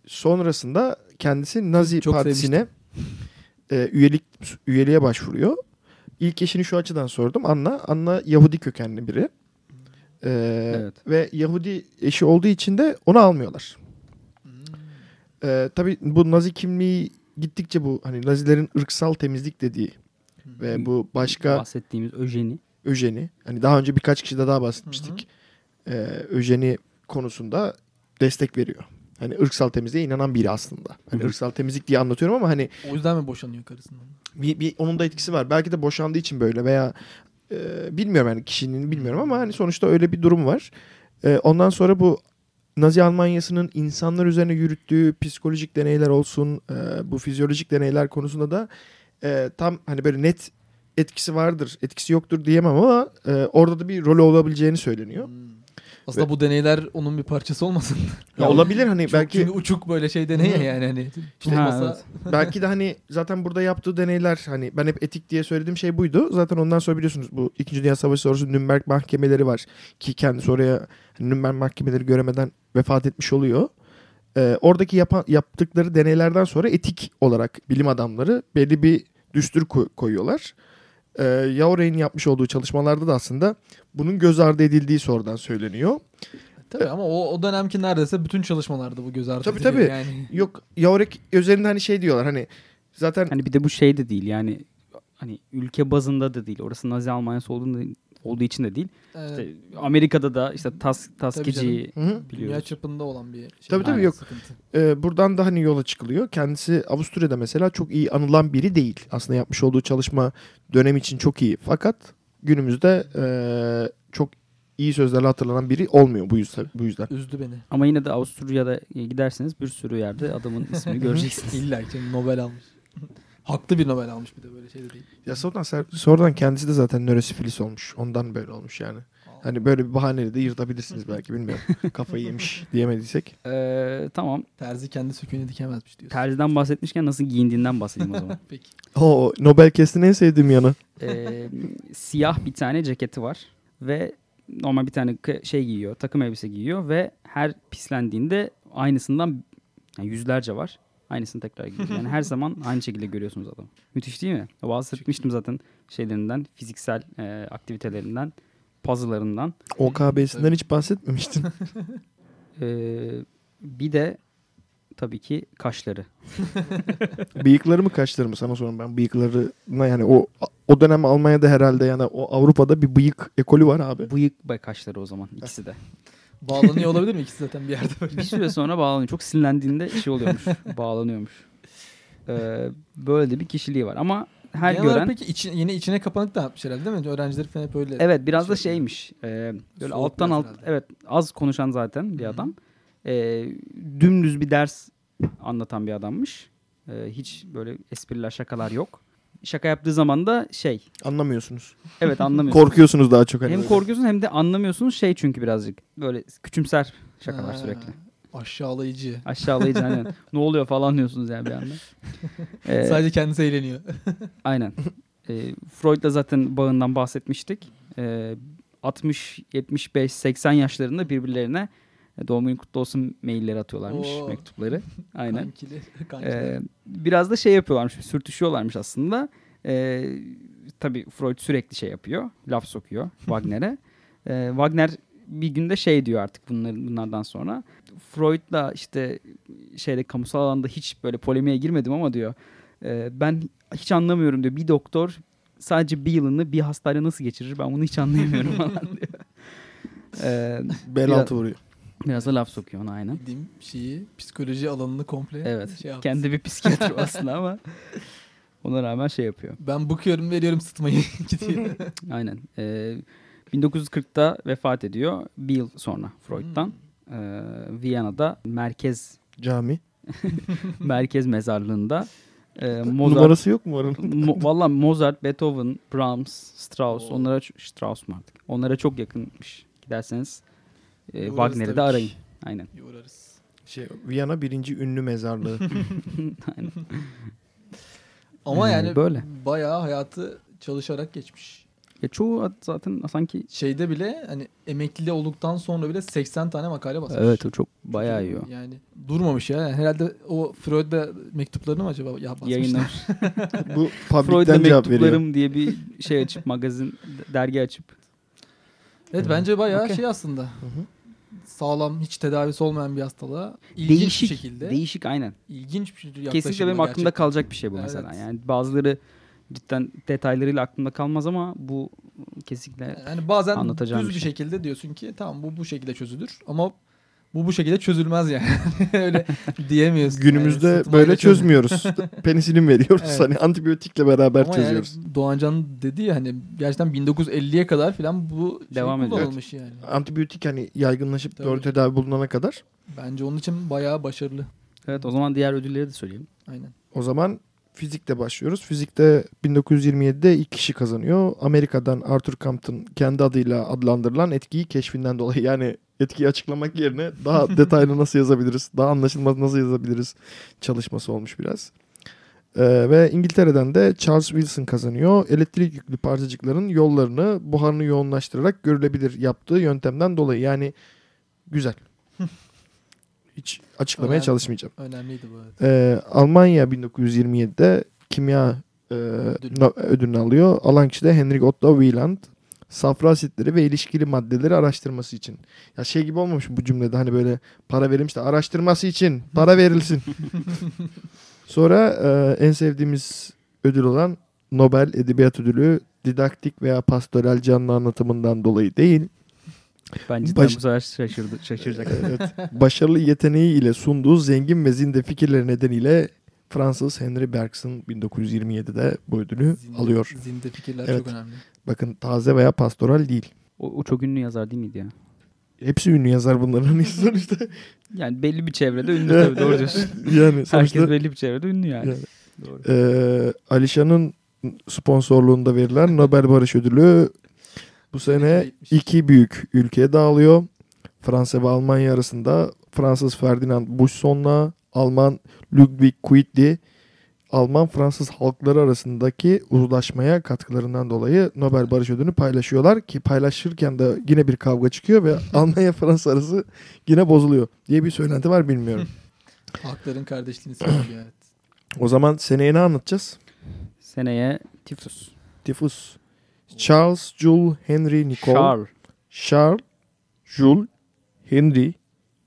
sonrasında kendisi Nazi Çok partisine e, üyelik üyeliğe başvuruyor. İlk eşini şu açıdan sordum. Anna, Anna Yahudi kökenli biri. Ee, Evet. Ve Yahudi eşi olduğu için de onu almıyorlar. Ee, tabii bu Nazi kimliği gittikçe bu hani Nazilerin ırksal temizlik dediği ve bu başka Bahsettiğimiz öjeni. öjeni hani daha önce birkaç kişide daha bahsetmiştik. Ee, öjeni konusunda destek veriyor. Hani ırksal temizliğe inanan biri aslında. Hani ırksal temizlik diye anlatıyorum ama hani O yüzden mi boşanıyor karısından? bir, bir onun da etkisi var. Belki de boşandığı için böyle veya e, bilmiyorum yani kişinin bilmiyorum ama hani sonuçta öyle bir durum var. E, ondan sonra bu Nazi Almanyası'nın insanlar üzerine yürüttüğü psikolojik deneyler olsun, e, bu fizyolojik deneyler konusunda da e, tam hani böyle net etkisi vardır, etkisi yoktur diyemem ama e, orada da bir rol olabileceğini söyleniyor. Aslında Ve- bu deneyler onun bir parçası olmasın? Ya olabilir hani Çok- belki Çünkü uçuk böyle şey deney ya yani hani. Ha, Olmasa- belki de hani zaten burada yaptığı deneyler hani ben hep etik diye söylediğim şey buydu. Zaten ondan sonra biliyorsunuz bu 2. Dünya Savaşı sonrası Nürnberg mahkemeleri var. Ki kendisi oraya hani Nürnberg mahkemeleri göremeden vefat etmiş oluyor. Ee, oradaki yapan, yaptıkları deneylerden sonra etik olarak bilim adamları belli bir düstur koy- koyuyorlar. Ee, Yaurey'in yapmış olduğu çalışmalarda da aslında bunun göz ardı edildiği sonradan söyleniyor. Tabii ama o, o dönemki neredeyse bütün çalışmalarda bu göz ardı Tabii ediliyor tabii. Yani. Yok Yaurek üzerinde hani şey diyorlar hani zaten Hani bir de bu şey de değil yani hani ülke bazında da değil. Orası Nazi Almanyası olduğunda, olduğu için de değil. Evet. İşte Amerika'da da işte tas, Taskici'yi Hı hı. Dünya biliyoruz. çapında olan bir şey. Tabii tabii Aynen, yok. sıkıntı. Ee, buradan da hani yola çıkılıyor. Kendisi Avusturya'da mesela çok iyi anılan biri değil. Aslında yapmış olduğu çalışma dönem için çok iyi. Fakat günümüzde ee, çok iyi sözlerle hatırlanan biri olmuyor bu yüzden. Bu yüzden. Üzdü beni. Ama yine de Avusturya'da giderseniz bir sürü yerde adamın ismini göreceksiniz. İlla ki Nobel almış. Haklı bir Nobel almış bir de böyle şey de değil. Ya sonradan, sonradan kendisi de zaten nörosifilis olmuş. Ondan böyle olmuş yani. Hani böyle bir bahaneyle de yırtabilirsiniz belki bilmiyorum. Kafayı yemiş diyemediysek. Ee, tamam. Terzi kendi söküğünü dikemezmiş diyorsun. Terziden bahsetmişken nasıl giyindiğinden bahsedeyim o zaman. Peki. O Nobel Kest'in en sevdiğim yanı. Ee, siyah bir tane ceketi var ve normal bir tane şey giyiyor, takım elbise giyiyor ve her pislendiğinde aynısından yani yüzlerce var. Aynısını tekrar giyiyor. Yani her zaman aynı şekilde görüyorsunuz adamı. Müthiş değil mi? Bahsetmiştim zaten şeylerinden, fiziksel e, aktivitelerinden, puzzle'larından. OKB'sinden hiç bahsetmemiştin. Ee, bir de tabii ki kaşları. Bıyıkları mı kaşları mı sana sorun ben bıyıklarına yani o o dönem Almanya'da herhalde yani o Avrupa'da bir bıyık ekolü var abi. Bıyık ve kaşları o zaman ikisi de. Bağlanıyor olabilir mi ikisi zaten bir yerde böyle? Bir süre sonra bağlanıyor. Çok sinirlendiğinde şey oluyormuş. bağlanıyormuş. Ee, böyle de bir kişiliği var. Ama her Genel gören... peki içi- yine içine kapanık da yapmış herhalde değil mi? Öğrencileri falan hep öyle. Evet biraz da şey şeymiş. E, böyle Soğuk alttan alt herhalde. evet az konuşan zaten bir adam. E, dümdüz bir ders anlatan bir adammış. E, hiç böyle espriler şakalar yok. Şaka yaptığı zaman da şey. Anlamıyorsunuz. Evet anlamıyorsunuz. Korkuyorsunuz daha çok hani Hem böyle. korkuyorsun hem de anlamıyorsunuz şey çünkü birazcık böyle küçümser şakalar Ha, sürekli. Aşağılayıcı. Aşağılayıcı aynen. ne oluyor falan diyorsunuz yani bir anda. Ee, Sadece kendisi eğleniyor. Aynen. Ee, Freud'la zaten bağından bahsetmiştik. Ee, 60, 75, 80 yaşlarında birbirlerine e, doğum günü kutlu olsun mailleri atıyorlarmış, Oo. mektupları. Aynen. Kankili, kankiler. Ee, biraz da şey yapıyorlarmış, sürtüşüyorlarmış aslında. Ee, tabii Freud sürekli şey yapıyor, laf sokuyor Wagner'e. Ee, Wagner bir günde şey diyor artık bunların bunlardan sonra. Freud'la işte şeyde kamusal alanda hiç böyle polemiğe girmedim ama diyor. "e, ben hiç anlamıyorum diyor. Bir doktor sadece bir yılını bir hastayla nasıl geçirir ben bunu hiç anlayamıyorum falan diyor. Ee, Bel altı vuruyor. Biraz da laf sokuyor ona aynen. Bildiğim şeyi psikoloji alanını komple Evet. şey yaptı. kendi bir psikiyatr aslında ama ona rağmen şey yapıyor. Ben bakıyorum veriyorum sıtmayı gidiyor. Aynen. Ee, 1940'ta vefat ediyor. Bir yıl sonra Freud'dan. Ee, Viyana'da merkez Cami. merkez mezarlığında e, Mozart, Numarası yok mu oranın? Mo- Valla Mozart, Beethoven, Brahms, Strauss onlara ç- Strauss mu artık? Onlara çok yakınmış. Giderseniz e, Wagner'i de ki. arayın. Aynen. Uğrarız. Şey, Viyana birinci ünlü mezarlığı. Aynen. Ama Ee, yani böyle. bayağı hayatı çalışarak geçmiş. Ya çoğu zaten sanki Şeyde bile hani emekli olduktan sonra bile 80 tane makale basmış. evet o çok bayağı iyi o. Yani durmamış ya. Herhalde o Freud'da mektuplarını mı acaba ya basmışlar? Yayınlamış. Bu veriyor. mektuplarım diye bir şey açıp magazin dergi açıp Evet bence bayağı Okey. şey aslında. Sağlam, hiç tedavisi olmayan bir hastalığa ilginç değişik bir şekilde. değişik aynen. ilginç bir yaklaşımla Kesinlikle benim aklımda gerçekten. kalacak bir şey bu mesela. Evet. Yani bazıları cidden detaylarıyla aklımda kalmaz ama bu kesinlikle Yani bazen Anlatacağım düz bir şey. şekilde diyorsun ki tamam bu bu şekilde çözülür ama bu bu şekilde çözülmez yani. Öyle diyemiyorsun. Günümüzde Yani böyle çözmüyoruz. Penisilin veriyoruz. Evet. Hani antibiyotikle beraber Ama çözüyoruz. yani Doğancan dedi ya hani gerçekten 1950'ye kadar falan bu şey Devam ediyor. kullanılmış yani. Antibiyotik hani yaygınlaşıp Tabii. doğru tedavi bulunana kadar. Bence onun için bayağı başarılı. Evet o zaman diğer ödülleri de söyleyelim. Aynen. O zaman fizikte başlıyoruz. Fizikte 1927'de ilk kişi kazanıyor. Amerika'dan Arthur Compton kendi adıyla adlandırılan etkiyi keşfinden dolayı. Yani etkiyi açıklamak yerine daha detaylı nasıl yazabiliriz, daha anlaşılmaz nasıl yazabiliriz çalışması olmuş biraz. Ee, ve İngiltere'den de Charles Wilson kazanıyor. Elektrik yüklü parçacıkların yollarını buharını yoğunlaştırarak görülebilir yaptığı yöntemden dolayı. Yani güzel. Hiç açıklamaya Önemli. çalışmayacağım. Önemliydi bu. Evet. Ee, Almanya 1927'de kimya e, no- ödülünü alıyor. Alan kişi de Henrik Otto Wieland. Safra asitleri ve ilişkili maddeleri araştırması için. Ya şey gibi olmamış mı bu cümlede hani böyle para verilmiş de araştırması için para verilsin. Sonra e, en sevdiğimiz ödül olan Nobel Edebiyat Ödülü didaktik veya pastoral canlı anlatımından dolayı değil. Ben cidden Baş- bu sefer şaşırdı, şaşıracak. Evet. Başarılı yeteneği ile sunduğu zengin ve zinde fikirleri nedeniyle Fransız Henry Bergson 1927'de bu ödülü Zinde- alıyor. Zinde fikirler Evet. çok önemli. Bakın taze veya pastoral değil. O, o çok ünlü yazar değil miydi ya? Hepsi ünlü yazar bunların sonuçta. Yani belli bir çevrede ünlü tabii doğru diyorsun. Yani Herkes sonuçta- belli bir çevrede ünlü yani. Yani. Doğru. Ee, Alişan'ın sponsorluğunda verilen Nobel Barış Ödülü bu sene iki büyük ülkeye dağılıyor. Fransa ve Almanya arasında Fransız Ferdinand Buisson'la Alman Ludwig Quidli Alman-Fransız halkları arasındaki uzlaşmaya katkılarından dolayı Nobel Barış Ödülünü paylaşıyorlar ki paylaşırken de yine bir kavga çıkıyor ve Almanya-Fransa arası yine bozuluyor diye bir söylenti var bilmiyorum. Halkların kardeşliğini söylüyor evet. O zaman seneye ne anlatacağız? Seneye tifus. Tifus. Charles Jules Henry Nicole. Charles. Charles Jules Henry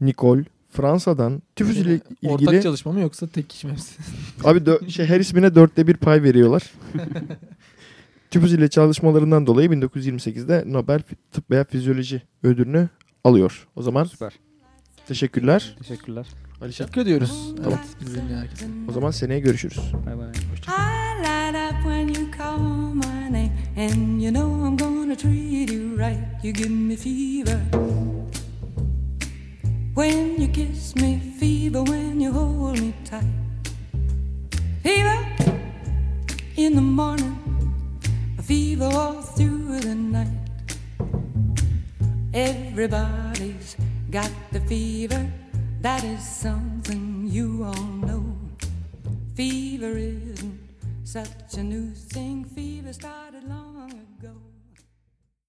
Nicole Fransa'dan tifus ile ilgili Ortak çalışma mı yoksa tek kişi mi hepsi? abi dö- şey, her ismine dörtte bir pay veriyorlar. tifus ile çalışmalarından dolayı 1928'de Nobel Tıp veya Fizyoloji ödülünü alıyor. O zaman Süper. teşekkürler. Teşekkürler. Alişan. Teşekkür ediyoruz. Tamam. Evet, bizim herkese. O zaman seneye görüşürüz. Bay bay. I and you know I'm gonna treat you right. You give me fever when you kiss me, fever when you hold me tight. Fever in the morning, a fever all through the night. Everybody's got the fever, that is something you all know. Fever isn't such a new thing, fever started long ago.